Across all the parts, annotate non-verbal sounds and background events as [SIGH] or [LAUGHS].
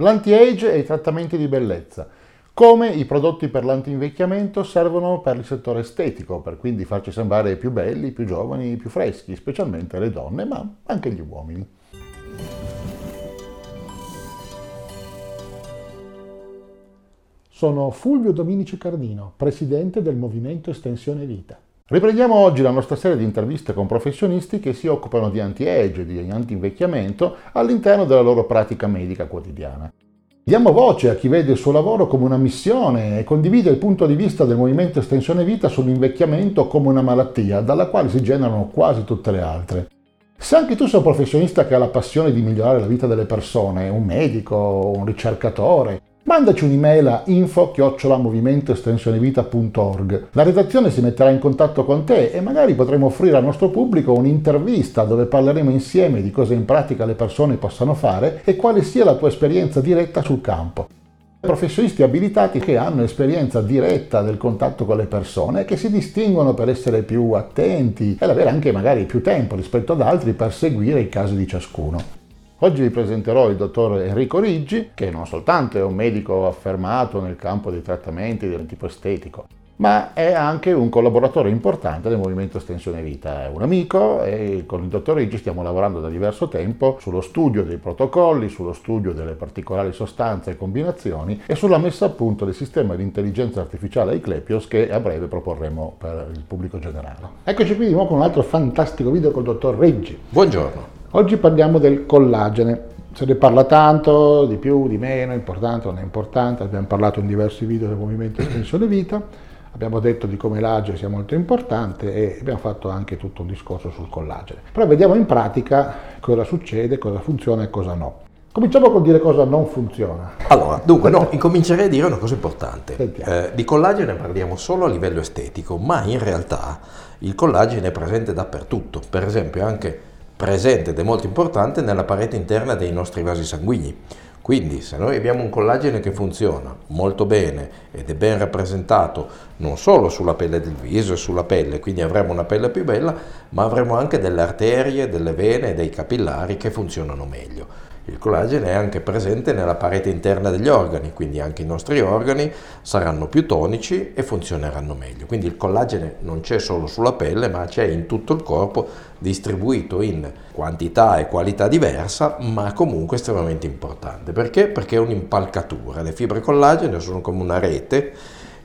L'anti-age e i trattamenti di bellezza. Come i prodotti per l'anti-invecchiamento servono per il settore estetico, per quindi farci sembrare più belli, più giovani, più freschi, specialmente le donne, ma anche gli uomini. Sono Fulvio Dominici Cardino, presidente del Movimento Estensione Vita. Riprendiamo oggi la nostra serie di interviste con professionisti che si occupano di anti-age, di anti-invecchiamento all'interno della loro pratica medica quotidiana. Diamo voce a chi vede il suo lavoro come una missione e condivide il punto di vista del Movimento Estensione Vita sull'invecchiamento come una malattia, dalla quale si generano quasi tutte le altre. Se anche tu sei un professionista che ha la passione di migliorare la vita delle persone, un medico, un ricercatore, Mandaci un'email a info-movimento-estensionevita.org. La redazione si metterà in contatto con te e magari potremo offrire al nostro pubblico un'intervista dove parleremo insieme di cosa in pratica le persone possano fare e quale sia la tua esperienza diretta sul campo. Professionisti abilitati che hanno esperienza diretta del contatto con le persone, che si distinguono per essere più attenti e avere anche magari più tempo rispetto ad altri per seguire i casi di ciascuno. Oggi vi presenterò il dottor Enrico Riggi, che non soltanto è un medico affermato nel campo dei trattamenti del tipo estetico, ma è anche un collaboratore importante del Movimento Estensione Vita. È un amico e con il dottor Riggi stiamo lavorando da diverso tempo sullo studio dei protocolli, sullo studio delle particolari sostanze e combinazioni e sulla messa a punto del sistema di intelligenza artificiale Eclepios che a breve proporremo per il pubblico generale. Eccoci qui di nuovo con un altro fantastico video col dottor Riggi. Buongiorno. Oggi parliamo del collagene. Se ne parla tanto, di più, di meno, importante o non è importante, abbiamo parlato in diversi video del movimento estensione vita, abbiamo detto di come l'age sia molto importante e abbiamo fatto anche tutto un discorso sul collagene. Però vediamo in pratica cosa succede, cosa funziona e cosa no. Cominciamo col dire cosa non funziona. Allora, dunque, no, incomincerei a dire una cosa importante. Eh, di collagene parliamo solo a livello estetico, ma in realtà il collagene è presente dappertutto. Per esempio anche presente ed è molto importante nella parete interna dei nostri vasi sanguigni. Quindi se noi abbiamo un collagene che funziona molto bene ed è ben rappresentato non solo sulla pelle del viso e sulla pelle, quindi avremo una pelle più bella, ma avremo anche delle arterie, delle vene e dei capillari che funzionano meglio. Il collagene è anche presente nella parete interna degli organi, quindi anche i nostri organi saranno più tonici e funzioneranno meglio. Quindi il collagene non c'è solo sulla pelle, ma c'è in tutto il corpo, distribuito in quantità e qualità diversa, ma comunque estremamente importante. Perché? Perché è un'impalcatura. Le fibre collagene sono come una rete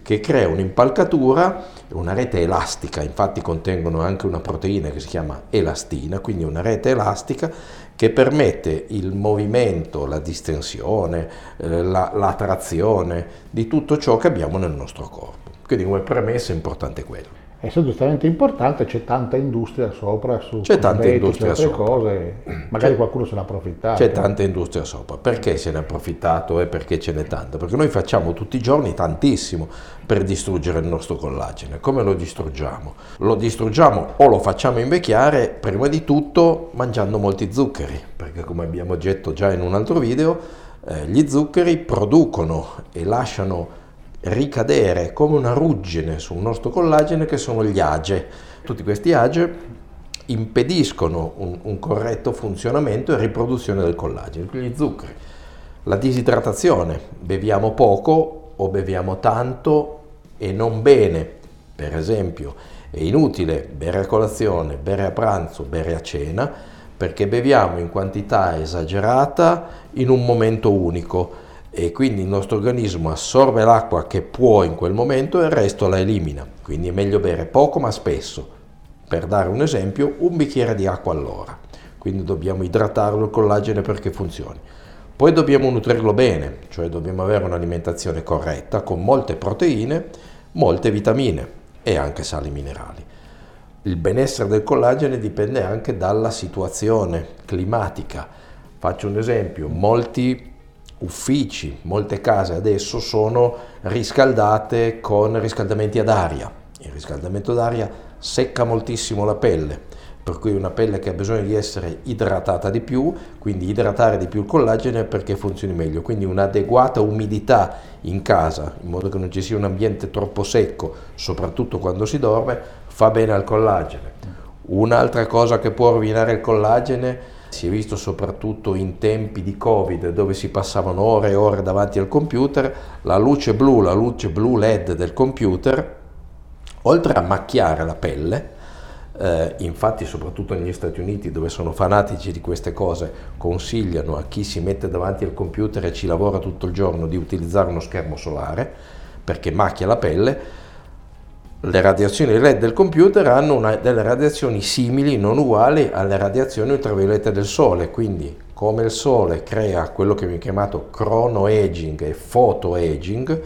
che crea un'impalcatura, una rete elastica, infatti contengono anche una proteina che si chiama elastina, quindi una rete elastica che permette il movimento, la distensione, eh, la, la trazione di tutto ciò che abbiamo nel nostro corpo. Quindi come premessa è importante quello essendo estremamente importante c'è tanta industria sopra su c'è tanta industria sopra. cose magari c'è, qualcuno se ne ha approfittato c'è tanta industria sopra. Perché se ne è approfittato e perché ce n'è tanta perché noi facciamo tutti i giorni tantissimo per distruggere il nostro collagene. Come lo distruggiamo? lo distruggiamo o lo facciamo invecchiare prima di tutto mangiando molti zuccheri. Perché come abbiamo detto già in un altro video eh, gli zuccheri producono e lasciano ricadere come una ruggine sul nostro collagene che sono gli age. Tutti questi age impediscono un, un corretto funzionamento e riproduzione del collagene, gli zuccheri. La disidratazione, beviamo poco o beviamo tanto e non bene. Per esempio, è inutile bere a colazione, bere a pranzo, bere a cena, perché beviamo in quantità esagerata in un momento unico e quindi il nostro organismo assorbe l'acqua che può in quel momento e il resto la elimina. Quindi è meglio bere poco ma spesso. Per dare un esempio, un bicchiere di acqua all'ora. Quindi dobbiamo idratarlo il collagene perché funzioni. Poi dobbiamo nutrirlo bene, cioè dobbiamo avere un'alimentazione corretta con molte proteine, molte vitamine e anche sali minerali. Il benessere del collagene dipende anche dalla situazione climatica. Faccio un esempio, molti uffici, molte case adesso sono riscaldate con riscaldamenti ad aria. Il riscaldamento d'aria secca moltissimo la pelle, per cui una pelle che ha bisogno di essere idratata di più, quindi idratare di più il collagene perché funzioni meglio. Quindi un'adeguata umidità in casa, in modo che non ci sia un ambiente troppo secco, soprattutto quando si dorme, fa bene al collagene. Un'altra cosa che può rovinare il collagene Si è visto soprattutto in tempi di Covid dove si passavano ore e ore davanti al computer, la luce blu, la luce blu LED del computer, oltre a macchiare la pelle, eh, infatti soprattutto negli Stati Uniti dove sono fanatici di queste cose consigliano a chi si mette davanti al computer e ci lavora tutto il giorno di utilizzare uno schermo solare perché macchia la pelle le radiazioni LED del computer hanno una, delle radiazioni simili, non uguali alle radiazioni ultraviolette del Sole, quindi come il Sole crea quello che viene chiamato chronoaging e photoaging,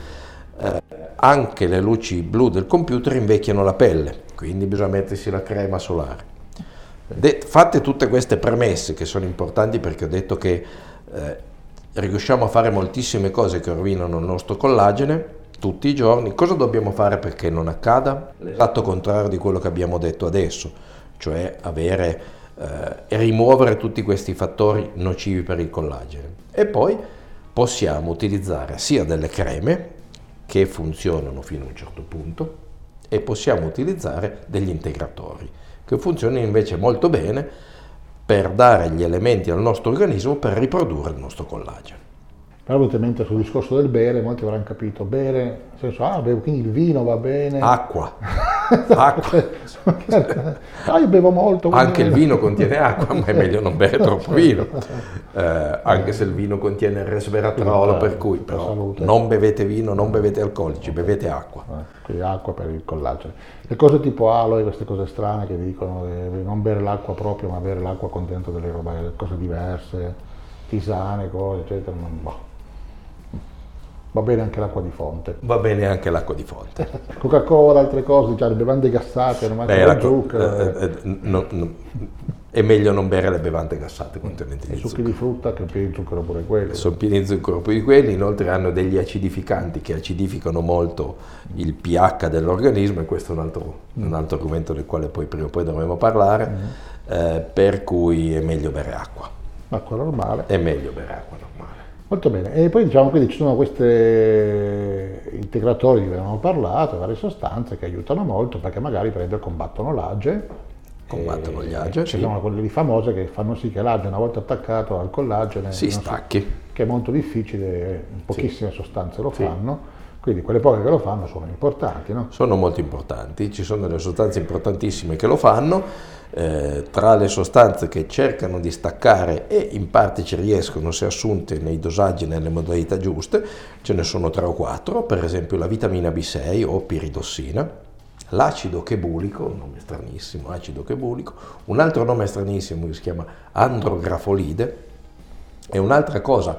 eh, anche le luci blu del computer invecchiano la pelle, quindi bisogna mettersi la crema solare. De- fatte tutte queste premesse che sono importanti perché ho detto che eh, riusciamo a fare moltissime cose che rovinano il nostro collagene, tutti i giorni. Cosa dobbiamo fare perché non accada? L'esatto contrario di quello che abbiamo detto adesso, cioè avere eh, rimuovere tutti questi fattori nocivi per il collagene. E poi possiamo utilizzare sia delle creme che funzionano fino a un certo punto e possiamo utilizzare degli integratori che funzionano invece molto bene per dare gli elementi al nostro organismo per riprodurre il nostro collagene. Però ovviamente sul discorso del bere, molti avranno capito, bere, nel senso, ah, bevo, quindi il vino va bene. Acqua. [LAUGHS] acqua. ah, io bevo molto. Anche il vino contiene acqua, ma è meglio non bere troppo [LAUGHS] vino. Eh, anche se il vino contiene il resveratrolo, per cui però non bevete vino, non bevete alcolici, bevete acqua. Eh, quindi acqua per il collagene. Le cose tipo aloe, queste cose strane che dicono di non bere l'acqua proprio, ma bere l'acqua con dentro delle robe, cose diverse, tisane, cose, eccetera, non, boh Va bene anche l'acqua di fonte. Va bene anche l'acqua di fonte. [LAUGHS] Coca-Cola, altre cose, cioè le bevande gassate, non Beh, la zucchero. Eh, eh, no, no, è meglio non bere le bevande gassate contenenti di zucchero. I succhi di frutta che sono pieni di zucchero pure quelli. Sono pieni di zucchero pure quelli, inoltre hanno degli acidificanti che acidificano molto il pH dell'organismo e questo è un altro, mm. un altro argomento del quale poi prima o poi dovremo parlare, mm. eh, per cui è meglio bere acqua. Acqua normale. È meglio bere acqua normale. Molto bene, e poi diciamo quindi ci sono questi integratori di cui abbiamo parlato, varie sostanze che aiutano molto perché magari per esempio combattono l'age. Combattono gli age, Ci sì. sono quelle lì famose che fanno sì che l'age una volta attaccato al collagene si stacchi. che è molto difficile, pochissime sì. sostanze lo fanno. Sì quindi quelle poche che lo fanno sono importanti, no? Sono molto importanti, ci sono delle sostanze importantissime che lo fanno, eh, tra le sostanze che cercano di staccare e in parte ci riescono se assunte nei dosaggi e nelle modalità giuste, ce ne sono tre o quattro, per esempio la vitamina B6 o piridossina, l'acido chebulico, un nome stranissimo, acido chebulico, un altro nome stranissimo che si chiama andrografolide e un'altra cosa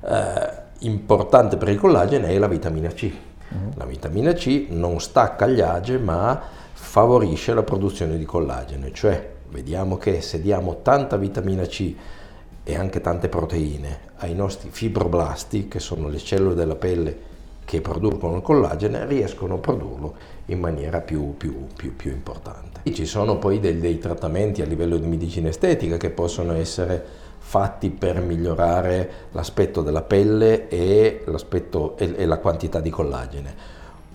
eh, importante per il collagene è la vitamina C. Mm. La vitamina C non stacca gli age ma favorisce la produzione di collagene, cioè vediamo che se diamo tanta vitamina C e anche tante proteine ai nostri fibroblasti, che sono le cellule della pelle che producono il collagene, riescono a produrlo in maniera più, più, più, più importante. Ci sono poi dei, dei trattamenti a livello di medicina estetica che possono essere fatti per migliorare l'aspetto della pelle e, e, e la quantità di collagene.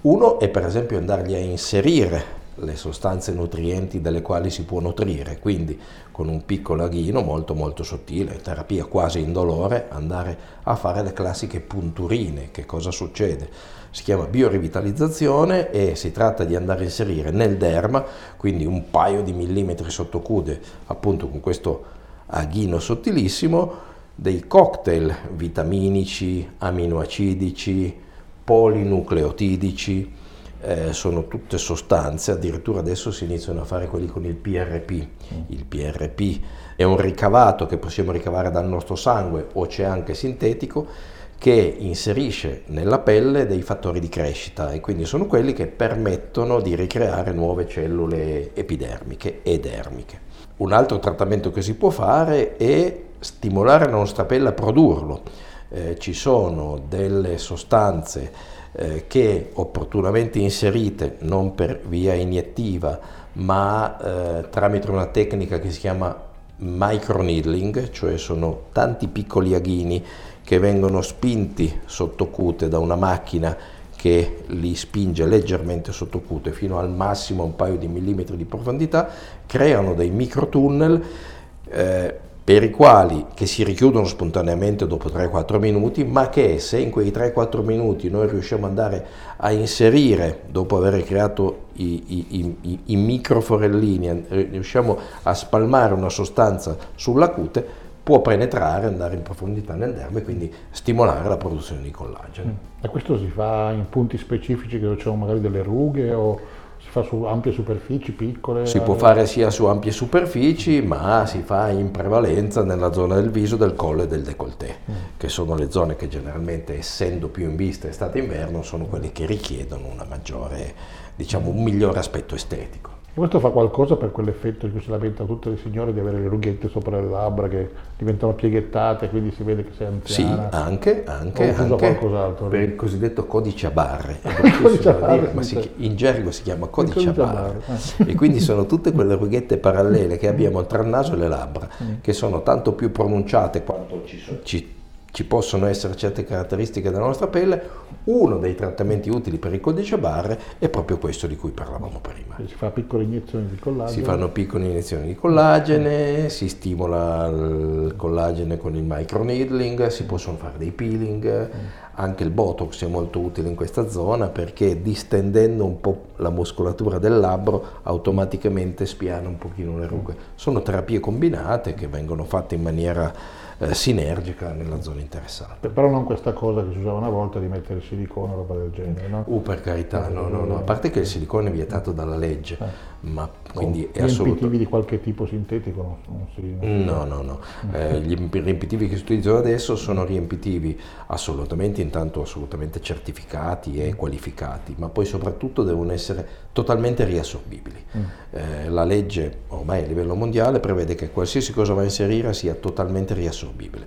Uno è per esempio andargli a inserire le sostanze nutrienti dalle quali si può nutrire, quindi con un piccolo aghino molto molto sottile, terapia quasi indolore, andare a fare le classiche punturine. Che cosa succede? Si chiama biorivitalizzazione e si tratta di andare a inserire nel derma, quindi un paio di millimetri sotto cude, appunto con questo aghino sottilissimo, dei cocktail vitaminici, aminoacidici, polinucleotidici, eh, sono tutte sostanze, addirittura adesso si iniziano a fare quelli con il PRP. Il PRP è un ricavato che possiamo ricavare dal nostro sangue o c'è anche sintetico che inserisce nella pelle dei fattori di crescita e quindi sono quelli che permettono di ricreare nuove cellule epidermiche e dermiche. Un altro trattamento che si può fare è stimolare la nostra pelle a produrlo. Eh, ci sono delle sostanze eh, che opportunamente inserite, non per via iniettiva, ma eh, tramite una tecnica che si chiama microneedling, cioè sono tanti piccoli aghini che vengono spinti sotto cute da una macchina che li spinge leggermente sotto cute fino al massimo un paio di millimetri di profondità, creano dei microtunnel, eh, per i quali che si richiudono spontaneamente dopo 3-4 minuti, ma che se in quei 3-4 minuti noi riusciamo ad andare a inserire, dopo aver creato i, i, i, i microforellini, riusciamo a spalmare una sostanza sulla cute, può penetrare, andare in profondità nel derme e quindi stimolare la produzione di collagene. Mm. E questo si fa in punti specifici dove c'è magari delle rughe o si fa su ampie superfici, piccole? Si può fare sia su ampie superfici, ma si fa in prevalenza nella zona del viso, del collo e del décolleté, mm. che sono le zone che generalmente, essendo più in vista estate e inverno, sono quelle che richiedono una maggiore, diciamo, un migliore aspetto estetico. Questo fa qualcosa per quell'effetto di cui si lamentano tutte le signore di avere le rughette sopra le labbra che diventano pieghettate, quindi si vede che sei anziana. Sì, anche, anche, anche per il cosiddetto codice a barre. [LAUGHS] codice a barre ma si, in gergo si chiama codice, codice a barre. barre. e quindi sono tutte quelle rughette parallele che abbiamo tra il naso e le labbra, mm. che sono tanto più pronunciate quanto ci, ci ci possono essere certe caratteristiche della nostra pelle, uno dei trattamenti utili per il codice barre è proprio questo di cui parlavamo prima. Si fa piccole iniezioni di collagene. Si fanno piccole iniezioni di collagene, si stimola il collagene con il microneedling, si possono fare dei peeling, anche il botox è molto utile in questa zona perché distendendo un po' la muscolatura del labbro automaticamente spiana un pochino le rughe. Sono terapie combinate che vengono fatte in maniera eh, sinergica nella zona interessata. Però non questa cosa che si usava una volta di mettere silicone o roba del genere, no? Uh, per carità, no, no, no, a parte che il silicone è vietato dalla legge, eh ma quindi è assolutamente... Riempitivi di qualche tipo sintetico? Non si... No, no, no. Eh, gli riempitivi che si utilizzano adesso sono riempitivi assolutamente, intanto assolutamente certificati e qualificati, ma poi soprattutto devono essere totalmente riassorbibili. Mm. Eh, la legge ormai a livello mondiale prevede che qualsiasi cosa va a inserire sia totalmente riassorbibile.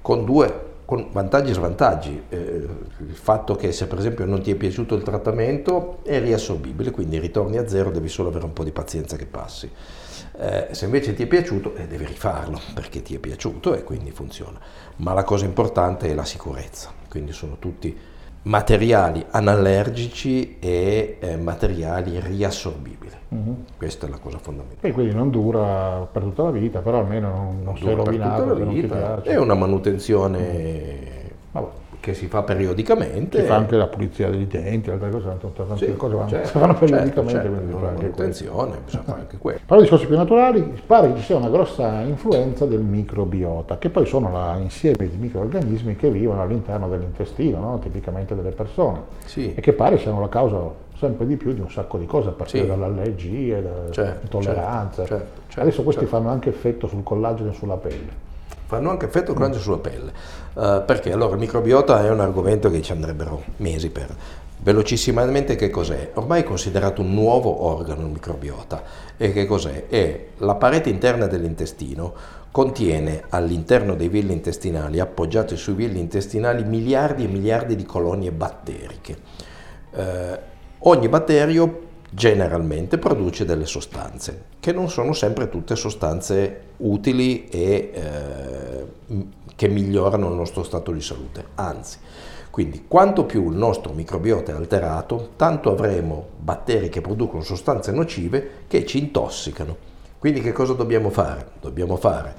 Con due con vantaggi e svantaggi. Eh, il fatto che se per esempio non ti è piaciuto il trattamento è riassorbibile, quindi ritorni a zero, devi solo avere un po' di pazienza che passi. Eh, se invece ti è piaciuto, eh, devi rifarlo perché ti è piaciuto e quindi funziona. Ma la cosa importante è la sicurezza, quindi sono tutti materiali anallergici e eh, materiali riassorbibili. Mm-hmm. Questa è la cosa fondamentale. E quindi non dura per tutta la vita, però almeno non, non sei rovinato, per tutta la vita. È una manutenzione Vabbè che si fa periodicamente. Si fa anche la pulizia dei denti, altre cose, tante sì, cose certo, si fanno periodicamente. Certo, certo, attenzione, bisogna fare anche quello. Però discorsi più naturali, pare che ci sia una grossa influenza del microbiota, che poi sono l'insieme di microorganismi che vivono all'interno dell'intestino, no? tipicamente delle persone, sì. e che pare siano la causa sempre di più di un sacco di cose, a partire sì. dalle allergie, dalle certo. Certo, certo, Adesso questi certo. fanno anche effetto sul collagene e sulla pelle fanno anche effetto grande sulla pelle. Uh, perché allora il microbiota è un argomento che ci andrebbero mesi per. Velocissimamente che cos'è? Ormai è considerato un nuovo organo il microbiota. E che cos'è? È la parete interna dell'intestino contiene all'interno dei villi intestinali, appoggiati sui villi intestinali, miliardi e miliardi di colonie batteriche. Uh, ogni batterio generalmente produce delle sostanze, che non sono sempre tutte sostanze utili e eh, che migliorano il nostro stato di salute, anzi. Quindi quanto più il nostro microbiota è alterato, tanto avremo batteri che producono sostanze nocive che ci intossicano. Quindi che cosa dobbiamo fare? Dobbiamo fare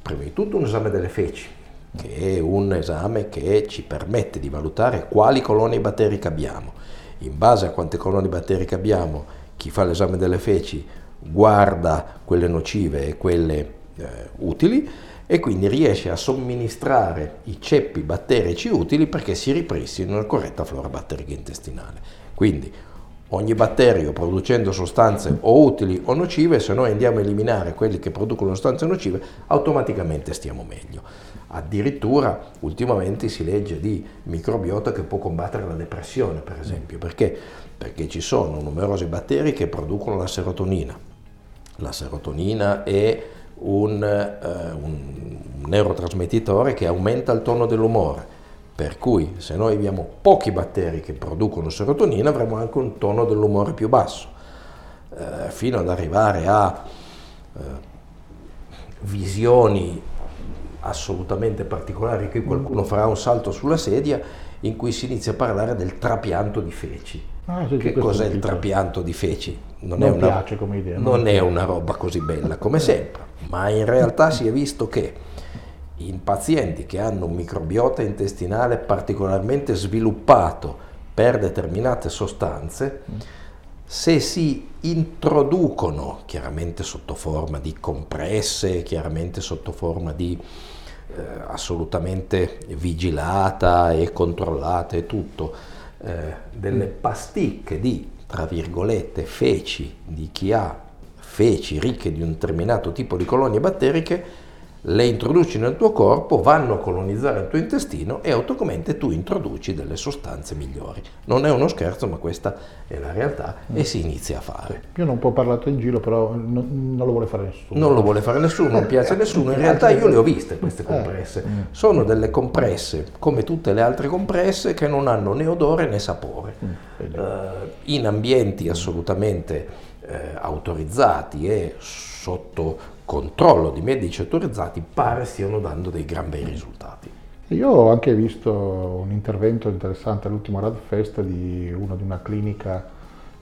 prima di tutto un esame delle feci, che è un esame che ci permette di valutare quali colonie batteriche abbiamo in base a quante colonie batteriche abbiamo, chi fa l'esame delle feci guarda quelle nocive e quelle eh, utili e quindi riesce a somministrare i ceppi batterici utili perché si ripristini una corretta flora batterica intestinale. Quindi ogni batterio producendo sostanze o utili o nocive, se noi andiamo a eliminare quelli che producono sostanze nocive, automaticamente stiamo meglio. Addirittura ultimamente si legge di microbiota che può combattere la depressione, per esempio, perché? Perché ci sono numerosi batteri che producono la serotonina. La serotonina è un, eh, un neurotrasmettitore che aumenta il tono dell'umore. Per cui se noi abbiamo pochi batteri che producono serotonina avremo anche un tono dell'umore più basso, eh, fino ad arrivare a eh, visioni assolutamente particolari, qui qualcuno farà un salto sulla sedia in cui si inizia a parlare del trapianto di feci. Ah, sì, che cos'è il trapianto di feci? Non, non è una, piace come idea. Non no? è una roba così bella come sempre. ma in realtà si è visto che in pazienti che hanno un microbiota intestinale particolarmente sviluppato per determinate sostanze, se si introducono, chiaramente sotto forma di compresse, chiaramente sotto forma di eh, assolutamente vigilata e controllata e tutto, eh, delle pasticche di, tra virgolette, feci di chi ha feci ricche di un determinato tipo di colonie batteriche, le introduci nel tuo corpo, vanno a colonizzare il tuo intestino e automaticamente tu introduci delle sostanze migliori. Non è uno scherzo, ma questa è la realtà e si inizia a fare. Io non ho parlato in giro, però non, non, lo vuole fare nessuno. Non lo vuole fare nessuno, non piace a nessuno. In realtà io le ho viste queste compresse. Mm. Sono delle compresse, come tutte le altre compresse, che non hanno né odore né sapore. Uh, in ambienti assolutamente uh, autorizzati e sotto controllo di medici autorizzati pare stiano dando dei gran bei risultati. Io ho anche visto un intervento interessante all'ultimo RadFest di uno di una clinica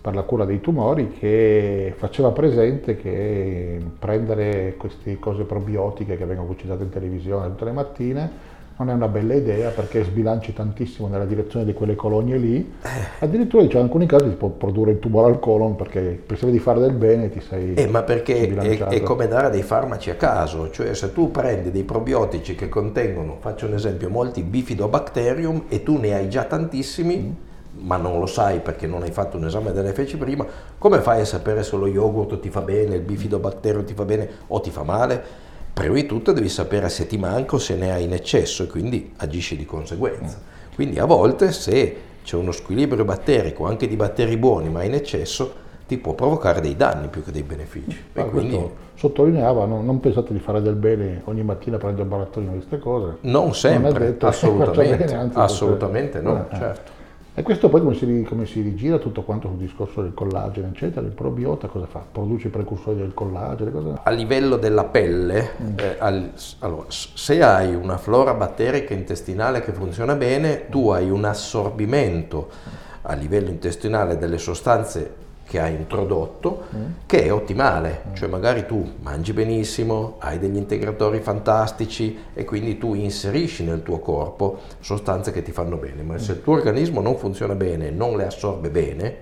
per la cura dei tumori che faceva presente che prendere queste cose probiotiche che vengono pubblicate in televisione tutte le mattine non è una bella idea perché sbilanci tantissimo nella direzione di quelle colonie lì. Addirittura in alcuni casi si può produrre il tumore al colon perché pensavi di fare del bene ti sei. Eh, ma perché è, è, come dare dei farmaci a caso, cioè se tu prendi dei probiotici che contengono, faccio un esempio, molti bifidobacterium e tu ne hai già tantissimi. Mm ma non lo sai perché non hai fatto un esame delle feci prima, come fai a sapere se lo yogurt ti fa bene, il bifidobacterium ti fa bene o ti fa male? Prima di tutto devi sapere se ti manca o se ne hai in eccesso e quindi agisci di conseguenza. Quindi a volte se c'è uno squilibrio batterico, anche di batteri buoni, ma in eccesso, ti può provocare dei danni più che dei benefici. E quindi sottolineava, no, non pensate di fare del bene ogni mattina prendere il barattolino di queste cose. Non sempre, non detto, assolutamente, bene, assolutamente no, eh, certo. E questo poi come si, come si, rigira tutto quanto sul discorso del collagene, eccetera, il probiota cosa fa? Produce i precursori del collagene? Cosa... A livello della pelle, mm. eh, al, allora, se hai una flora batterica intestinale che funziona bene, tu hai un assorbimento a livello intestinale delle sostanze che hai introdotto mm. che è ottimale, mm. cioè magari tu mangi benissimo, hai degli integratori fantastici e quindi tu inserisci nel tuo corpo sostanze che ti fanno bene, ma mm. se il tuo organismo non funziona bene, non le assorbe bene,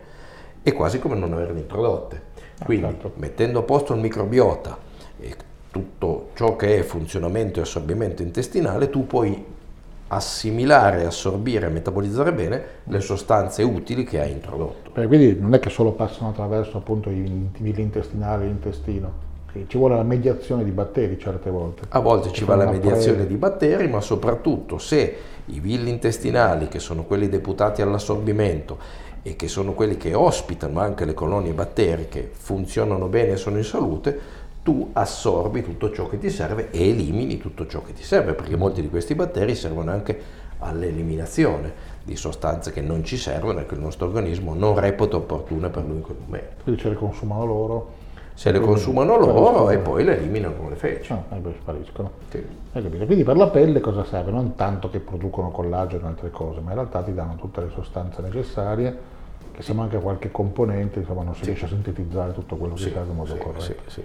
è quasi come non averle introdotte. Ah, quindi certo. mettendo a posto il microbiota e tutto ciò che è funzionamento e assorbimento intestinale, tu puoi assimilare, assorbire e metabolizzare bene le sostanze utili che hai introdotto. Beh, quindi non è che solo passano attraverso appunto i villi intestinali e l'intestino, ci vuole la mediazione di batteri certe volte. A volte ci va la mediazione pre... di batteri, ma soprattutto se i villi intestinali, che sono quelli deputati all'assorbimento e che sono quelli che ospitano anche le colonie batteriche, funzionano bene e sono in salute, tu assorbi tutto ciò che ti serve e elimini tutto ciò che ti serve, perché molti di questi batteri servono anche all'eliminazione di sostanze che non ci servono e che il nostro organismo non reputa opportune per lui in quel momento. Quindi ce le consumano loro? Se le consumano loro e poi le eliminano con le feci. Ah, e poi spariscono. Sì. Quindi per la pelle cosa serve? Non tanto che producono collagene e altre cose, ma in realtà ti danno tutte le sostanze necessarie che se manca qualche componente insomma, non si sì. riesce a sintetizzare tutto quello che sì, serve in modo sì, corretto. Sì,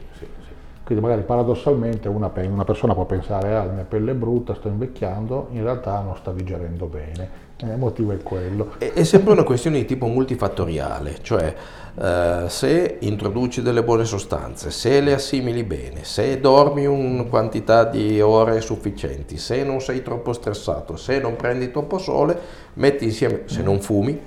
Quindi magari paradossalmente una, una, persona può pensare ah la mia pelle è brutta, sto invecchiando, in realtà non sta digerendo bene, il motivo è quello. È, è sempre una questione di tipo multifattoriale, cioè eh, se introduci delle buone sostanze, se le assimili bene, se dormi una quantità di ore sufficienti, se non sei troppo stressato, se non prendi troppo sole, metti insieme, se non fumi,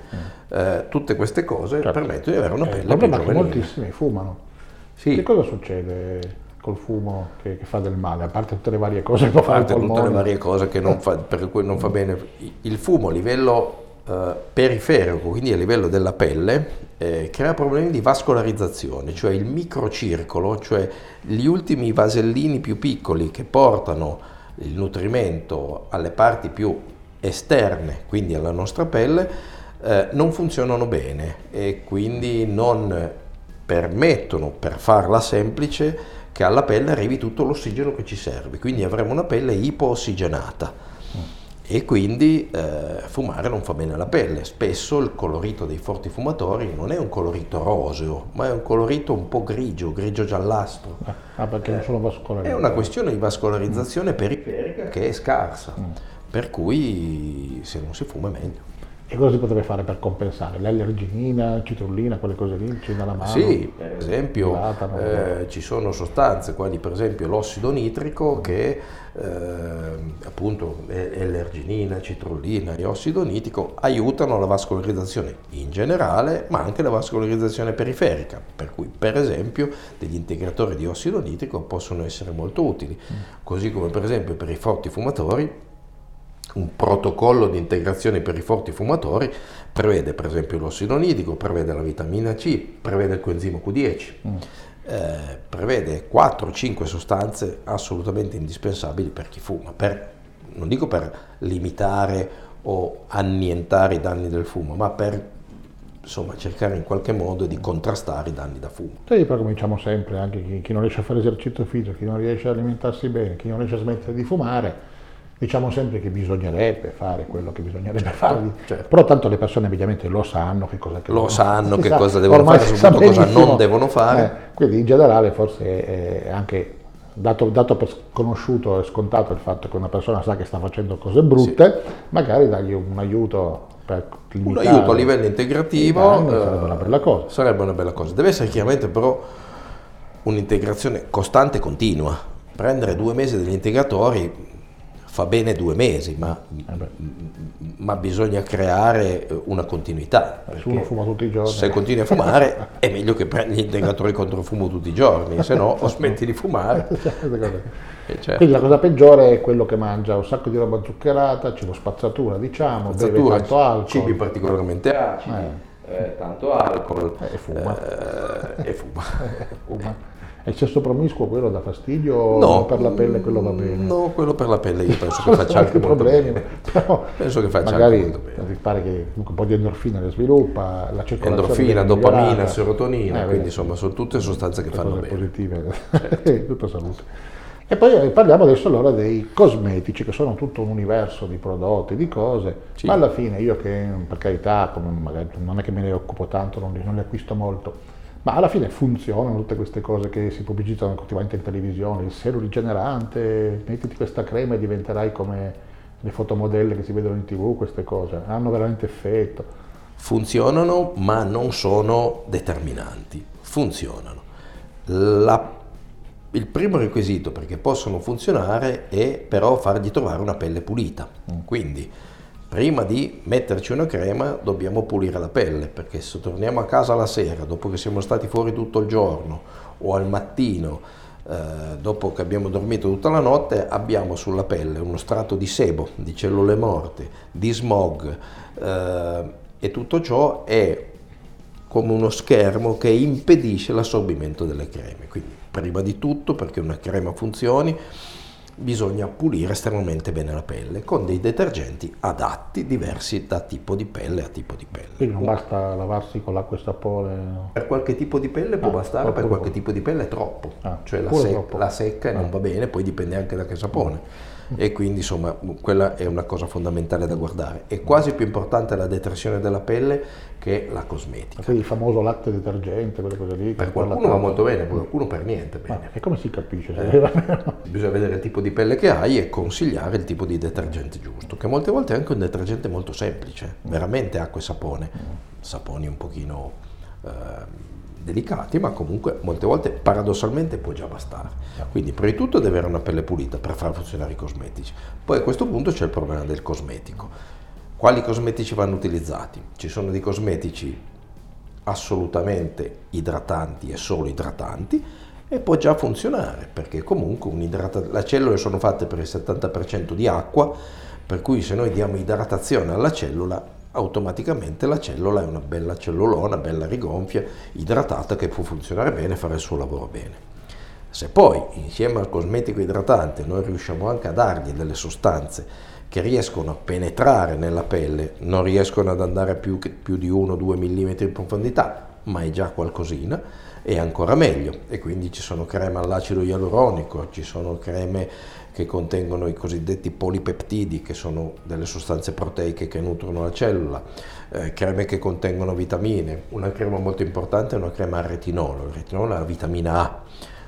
eh, tutte queste cose certo. permettono di avere una eh, pelle eh, più giovanile. moltissimi fumano. Sì. Che cosa succede col fumo che, che, fa del male, a parte tutte le varie cose che fa A parte tutte le varie cose fa, per cui non fa bene. Il fumo a livello eh, periferico, quindi a livello della pelle, eh, crea problemi di vascolarizzazione, cioè il microcircolo, cioè gli ultimi vasellini più piccoli che portano il nutrimento alle parti più esterne, quindi alla nostra pelle, eh, non funzionano bene e quindi non permettono, per farla semplice, che alla pelle arrivi tutto l'ossigeno che ci serve, quindi avremo una pelle ipoossigenata e quindi eh, fumare non fa bene alla pelle. Spesso il colorito dei forti fumatori non è un colorito roseo, ma è un colorito un po' grigio, grigio giallastro. Ah, perché non sono vascolari. È una questione di vascolarizzazione periferica che è scarsa, per cui se non si fuma è meglio. E cosa si potrebbe fare per compensare? L'allerginina, citrullina, quelle cose lì, ci dà la mano? Sì, per esempio eh, ci sono sostanze quali per esempio l'ossido nitrico che eh, appunto l'erginina, citrullina e ossido nitrico aiutano la vascolarizzazione in generale ma anche la vascolarizzazione periferica per cui per esempio degli integratori di ossido nitrico possono essere molto utili mm. così come per esempio per i forti fumatori un protocollo di integrazione per i forti fumatori prevede per esempio l'ossido nitrico, prevede la vitamina C, prevede il coenzimo Q10, mm. eh, prevede 4-5 sostanze assolutamente indispensabili per chi fuma, per, non dico per limitare o annientare i danni del fumo, ma per insomma, cercare in qualche modo di contrastare i danni da fumo. Sì, poi cominciamo sempre, anche chi, chi non riesce a fare esercizio fisico, chi non riesce a alimentarsi bene, chi non riesce a smettere di fumare, diciamo sempre che bisognerebbe fare quello che bisognerebbe certo, fare, certo. però tanto le persone ovviamente lo sanno che cosa che lo sanno che sa, cosa devono fare, soprattutto cosa non devono fare. Eh, quindi in generale forse anche dato, dato, per sconosciuto e scontato il fatto che una persona sa che sta facendo cose brutte, sì. magari dargli un aiuto un aiuto a livello integrativo eh, sarebbe una bella cosa. Sarebbe una bella cosa. Deve essere chiaramente però un'integrazione costante e continua. Prendere due mesi degli integratori fa bene due mesi, ma, eh ma bisogna creare una continuità. Se uno fuma tutti i giorni. Se continui a fumare [LAUGHS] è meglio che prendi gli integratori contro il fumo tutti i giorni, se no [LAUGHS] o smetti di fumare. [LAUGHS] certo. Quindi la cosa peggiore è quello che mangia un sacco di roba zuccherata, cibo spazzatura diciamo, spazzatura, beve tanto alcol. Cibi particolarmente acidi, eh. Eh, tanto alcol. E fuma. Eh, e fuma. fuma. Eccesso promiscuo quello dà fastidio no, per la pelle quello va bene? No, quello per la pelle io penso che faccia anche problemi, [LAUGHS] però penso che faccia magari anche bene. pare che un po' di endorfina le sviluppa, la circolazione Endorfina, dopamina, serotonina, eh, quindi insomma sono tutte sostanze che fanno bene. positive, [LAUGHS] certo. tutta salute. E poi eh, parliamo adesso allora dei cosmetici, che sono tutto un universo di prodotti, di cose, sì. ma alla fine io che per carità, non è che me ne occupo tanto, non li, non li acquisto molto, ma alla fine funzionano tutte queste cose che si pubblicizzano continuamente in televisione, il sero rigenerante, mettiti questa crema e diventerai come le fotomodelle che si vedono in tv, queste cose, hanno veramente effetto. Funzionano ma non sono determinanti, funzionano. La, il primo requisito perché possono funzionare è però fargli trovare una pelle pulita, mm. quindi prima di metterci una crema dobbiamo pulire la pelle perché se torniamo a casa la sera dopo che siamo stati fuori tutto il giorno o al mattino eh, dopo che abbiamo dormito tutta la notte abbiamo sulla pelle uno strato di sebo, di cellule morte, di smog eh, e tutto ciò è come uno schermo che impedisce l'assorbimento delle creme. Quindi prima di tutto perché una crema funzioni bisogna pulire estremamente bene la pelle con dei detergenti adatti, diversi da tipo di pelle a tipo di pelle. Quindi non basta lavarsi con l'acqua e sapone? Per qualche tipo di pelle può ah, bastare, per qualche tipo di pelle è troppo, ah, cioè la, sec- la, secca ah. non va bene, poi dipende anche da che sapone e quindi insomma quella è una cosa fondamentale da guardare. È quasi più importante la detersione della pelle che la cosmetica. Quindi il famoso latte detergente, quelle cose lì. Per qualcuno va molto bene, per qualcuno per niente bene. Ma, e come si capisce? Eh, bisogna vedere il tipo di pelle che hai e consigliare il tipo di detergente giusto, che molte volte è anche un detergente molto semplice, veramente acqua e sapone, saponi un pochino... Eh, delicati, ma comunque molte volte paradossalmente può già bastare. Quindi prima di tutto deve avere una pelle pulita per far funzionare i cosmetici. Poi a questo punto c'è il problema del cosmetico. Quali cosmetici vanno utilizzati? Ci sono dei cosmetici assolutamente idratanti e solo idratanti e può già funzionare perché comunque le cellule sono fatte per il 70% di acqua per cui se noi diamo idratazione alla cellula automaticamente la cellula è una bella cellulona, bella rigonfia, idratata che può funzionare bene e fare il suo lavoro bene. Se poi insieme al cosmetico idratante noi riusciamo anche a dargli delle sostanze che riescono a penetrare nella pelle, non riescono ad andare più, più di 1-2 mm in profondità, ma è già qualcosina, è ancora meglio. E quindi ci sono creme all'acido ialuronico, ci sono creme che contengono i cosiddetti polipeptidi, che sono delle sostanze proteiche che nutrono la cellula, eh, creme che contengono vitamine. Una crema molto importante è una crema al retinolo. Il retinolo è la vitamina A.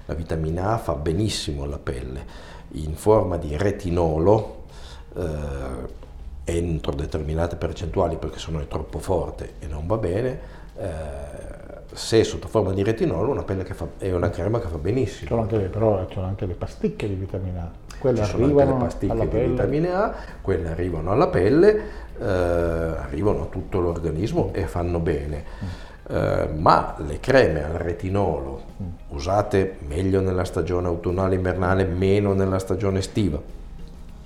La vitamina A fa benissimo alla pelle. In forma di retinolo, eh, entro determinate percentuali perché se no è troppo forte e non va bene, eh, se sotto forma di retinolo una fa, è una crema che fa benissimo. C'è anche, però ci sono anche le pasticche di vitamina A. Quelle ci arrivano le pasticche di vitamina A, quelle arrivano alla pelle, eh, arrivano a tutto l'organismo e fanno bene. Eh, ma le creme al retinolo mm. usate meglio nella stagione autunnale invernale, meno nella stagione estiva,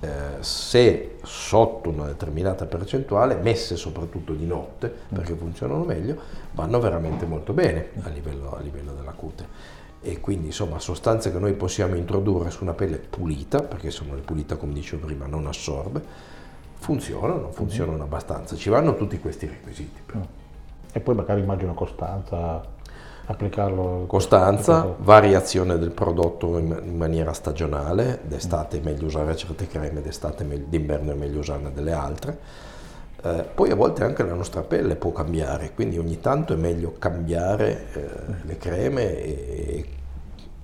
eh, se sotto una determinata percentuale, messe soprattutto di notte perché funzionano meglio, vanno veramente molto bene a livello, a livello della cute. E quindi insomma sostanze che noi possiamo introdurre su una pelle pulita, perché se non è pulita come dicevo prima non assorbe, funzionano, funzionano abbastanza. Ci vanno tutti questi requisiti. Però. E poi magari immagino costanza, applicarlo. Costanza, variazione del prodotto in, maniera stagionale, d'estate è meglio usare certe creme, d'estate d'inverno è meglio usarne delle altre. Eh, poi a volte anche la nostra pelle può cambiare, quindi ogni tanto è meglio cambiare eh, le creme e, e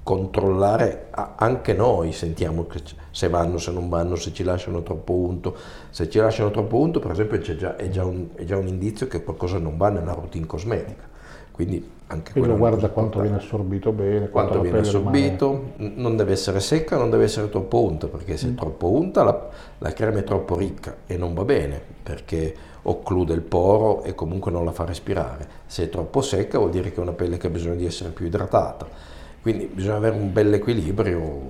controllare anche noi, sentiamo se vanno, se non vanno, se ci lasciano troppo unto. Se ci lasciano troppo unto, per esempio, già, è, già un, è già un indizio che qualcosa non va nella routine cosmetica. Quindi anche Quindi lo guarda quanto viene assorbito bene, quanto, viene assorbito, rimane... non deve essere secca, non deve essere troppo unta, perché se è mm. troppo unta la, la, crema è troppo ricca e non va bene, perché occlude il poro e comunque non la fa respirare. Se è troppo secca vuol dire che è una pelle che ha bisogno di essere più idratata. Quindi bisogna avere un bel equilibrio,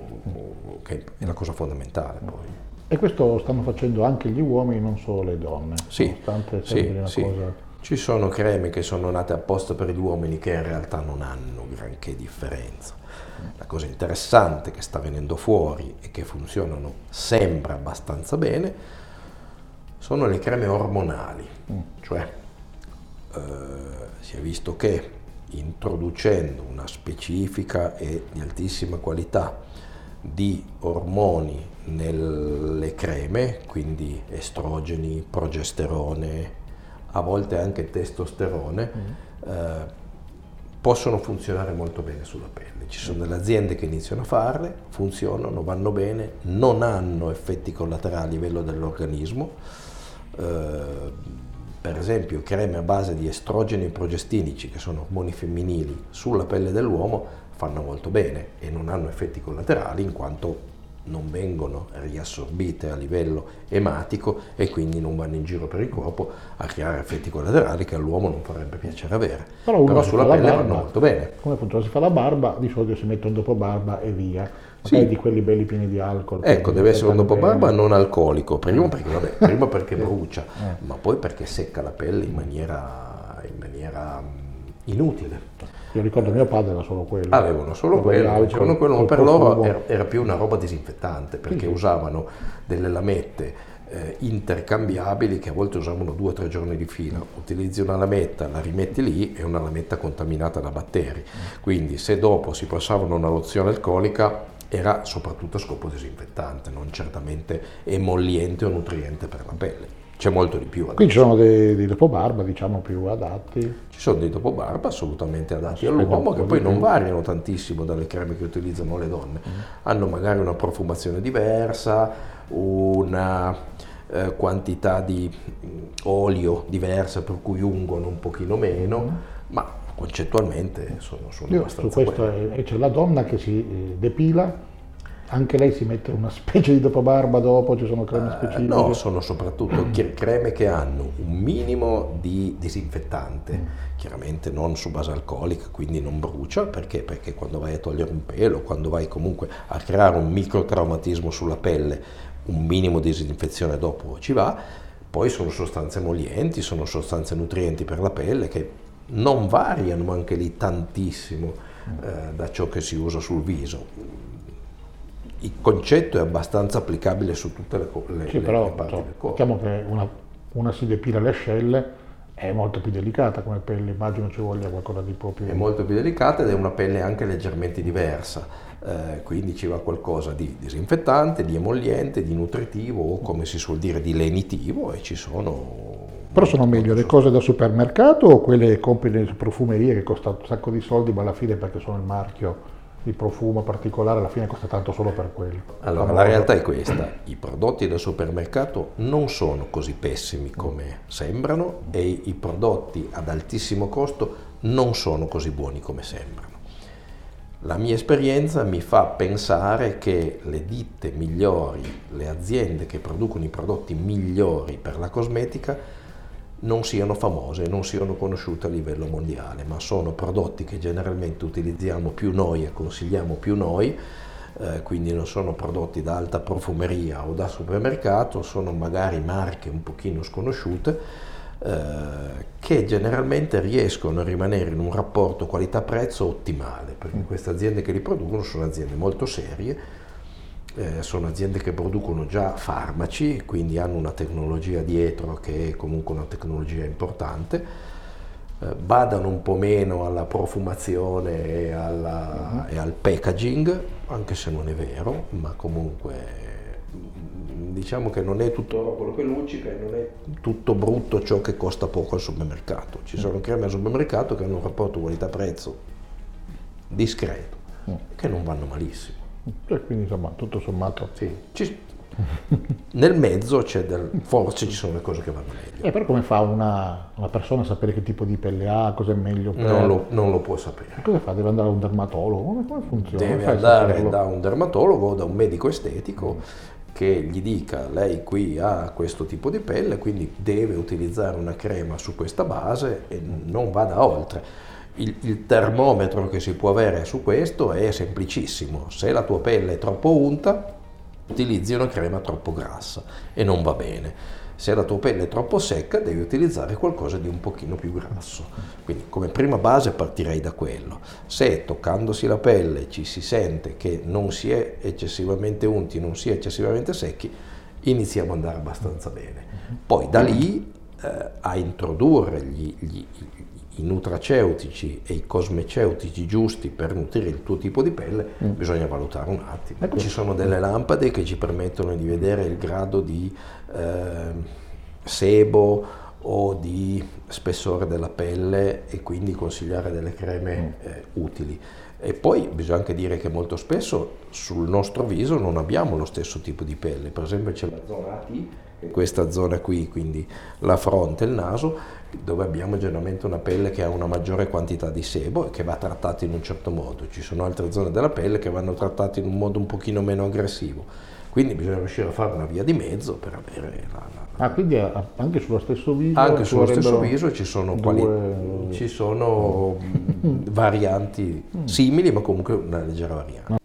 che è la cosa fondamentale poi. E questo stanno facendo anche gli uomini, non solo le donne. Sì, sì, sì. Cosa... Ci sono creme che sono nate apposta per gli uomini che in realtà non hanno granché differenza. La cosa interessante che sta venendo fuori e che funzionano sempre abbastanza bene sono le creme ormonali, mm. cioè eh, si è visto che introducendo una specifica e di altissima qualità di ormoni nelle creme, quindi estrogeni, progesterone, a volte anche testosterone, mm. eh, possono funzionare molto bene sulla pelle. Ci sono delle aziende che iniziano a farle, funzionano, vanno bene, non hanno effetti collaterali a livello dell'organismo. Eh, per esempio creme a base di estrogeni progestinici, che sono ormoni femminili, sulla pelle dell'uomo fanno molto bene e non hanno effetti collaterali in quanto non vengono riassorbite a livello ematico e quindi non vanno in giro per il corpo a creare effetti collaterali che all'uomo non farebbe piacere avere. Però, Però sulla pelle barba, vanno molto bene. Come appunto si fa la barba, di solito si mette un dopo barba e via. Sì. di quelli belli pieni di alcol. Ecco, deve essere un dopo barba non alcolico, prima perché, vabbè, prima perché [LAUGHS] brucia, eh. ma poi perché secca la pelle in maniera, in maniera mm, inutile. Io ricordo mio padre era solo quello. Avevano solo quello, facevano quello, per loro era, era, più una roba disinfettante perché sì. usavano delle lamette eh, intercambiabili che a volte usavano due o tre giorni di fila. Utilizzi una lametta, la rimetti lì, è una lametta contaminata da batteri. Quindi se dopo si passavano una lozione alcolica era soprattutto a scopo disinfettante, non certamente emolliente o nutriente per la pelle c'è molto di più. Adesso. Qui ci sono dei, dei dopobarba, diciamo, più adatti. Ci sono dei dopobarba assolutamente adatti all'uomo che poi non variano tantissimo dalle creme che utilizzano le donne. Mm. Hanno magari una profumazione diversa, una eh, quantità di mm, olio diversa per cui ungono un pochino meno, mm. ma concettualmente sono, sono Io abbastanza su questo è, c'è la donna che si eh, depila anche lei si mette una specie di dopobarba dopo, ci sono creme eh, specifiche? Uh, no, sono soprattutto creme che hanno un minimo di disinfettante, mm. chiaramente non su base alcolica, quindi non brucia, perché? Perché quando vai a togliere un pelo, quando vai comunque a creare un microtraumatismo sulla pelle, un minimo di disinfezione dopo ci va, poi sono sostanze emolienti, sono sostanze nutrienti per la pelle che non variano anche lì tantissimo mm. eh, da ciò che si usa sul viso il concetto è abbastanza applicabile su tutte le, le, sì, le però, parti cioè, del corpo. Diciamo che una, una si depila le ascelle È molto più delicata come pelle, immagino ci voglia qualcosa di proprio... È molto più delicata ed è una pelle anche leggermente diversa, eh, quindi ci va qualcosa di disinfettante, di emolliente, di nutritivo o come si suol dire di lenitivo e ci sono... Però sono meglio le cose da supermercato o quelle che compri nelle profumerie che costano un sacco di soldi ma alla fine perché sono il marchio di profumo particolare alla fine costa tanto solo per quello. Allora, la realtà è questa, i prodotti da supermercato non sono così pessimi come sembrano e i prodotti ad altissimo costo non sono così buoni come sembrano. La mia esperienza mi fa pensare che le ditte migliori, le aziende che producono i prodotti migliori per la cosmetica, non siano famose, non siano conosciute a livello mondiale, ma sono prodotti che generalmente utilizziamo più noi e consigliamo più noi, eh, quindi non sono prodotti da alta profumeria o da supermercato, sono magari marche un pochino sconosciute eh, che generalmente riescono a rimanere in un rapporto qualità-prezzo ottimale, perché queste aziende che li producono sono aziende molto serie eh, sono aziende che producono già farmaci, quindi hanno una tecnologia dietro che è comunque una tecnologia importante, eh, badano un po' meno alla profumazione e, alla, uh-huh. e al packaging, anche se non è vero, ma comunque mm, diciamo che non è tutto oro quello che luccica e non è tutto brutto ciò che costa poco al supermercato. Ci sono creme al supermercato che hanno un rapporto qualità-prezzo discreto, mm. che non vanno malissimo. E quindi insomma tutto sommato... Sì. Ci, nel mezzo c'è del, forse ci sono le cose che vanno meglio. E però come fa una, una, persona a sapere che tipo di pelle ha, cosa è meglio per... Non lo, non lo può sapere. Cosa fa? Deve andare da un dermatologo? Come, come funziona? Deve andare da un dermatologo o da un medico estetico che gli dica lei qui ha questo tipo di pelle, quindi deve utilizzare una crema su questa base e non vada oltre il, il, termometro che si può avere su questo è semplicissimo. Se la tua pelle è troppo unta, utilizzi una crema troppo grassa e non va bene. Se la tua pelle è troppo secca, devi utilizzare qualcosa di un pochino più grasso. Quindi come prima base partirei da quello. Se toccandosi la pelle ci si sente che non si è eccessivamente unti, non si è eccessivamente secchi, iniziamo ad andare abbastanza bene. Poi da lì eh, a introdurre gli, gli, i nutraceutici e i cosmeceutici giusti per nutrire il tuo tipo di pelle, mm. bisogna valutare un attimo. Ecco. Ci sono delle lampade che ci permettono di vedere il grado di eh, sebo o di spessore della pelle e quindi consigliare delle creme mm. eh, utili. E poi bisogna anche dire che molto spesso sul nostro viso non abbiamo lo stesso tipo di pelle, per esempio c'è la zona AT, questa zona qui, quindi la fronte e il naso, dove abbiamo generalmente una pelle che ha una maggiore quantità di sebo e che va trattata in un certo modo. Ci sono altre zone della pelle che vanno trattate in un modo un pochino meno aggressivo. Quindi bisogna riuscire a fare una via di mezzo per avere la... la... Ah, quindi anche sullo stesso viso? Anche sullo stesso viso ci sono, due... quali... ci sono [LAUGHS] varianti simili, ma comunque una leggera variante.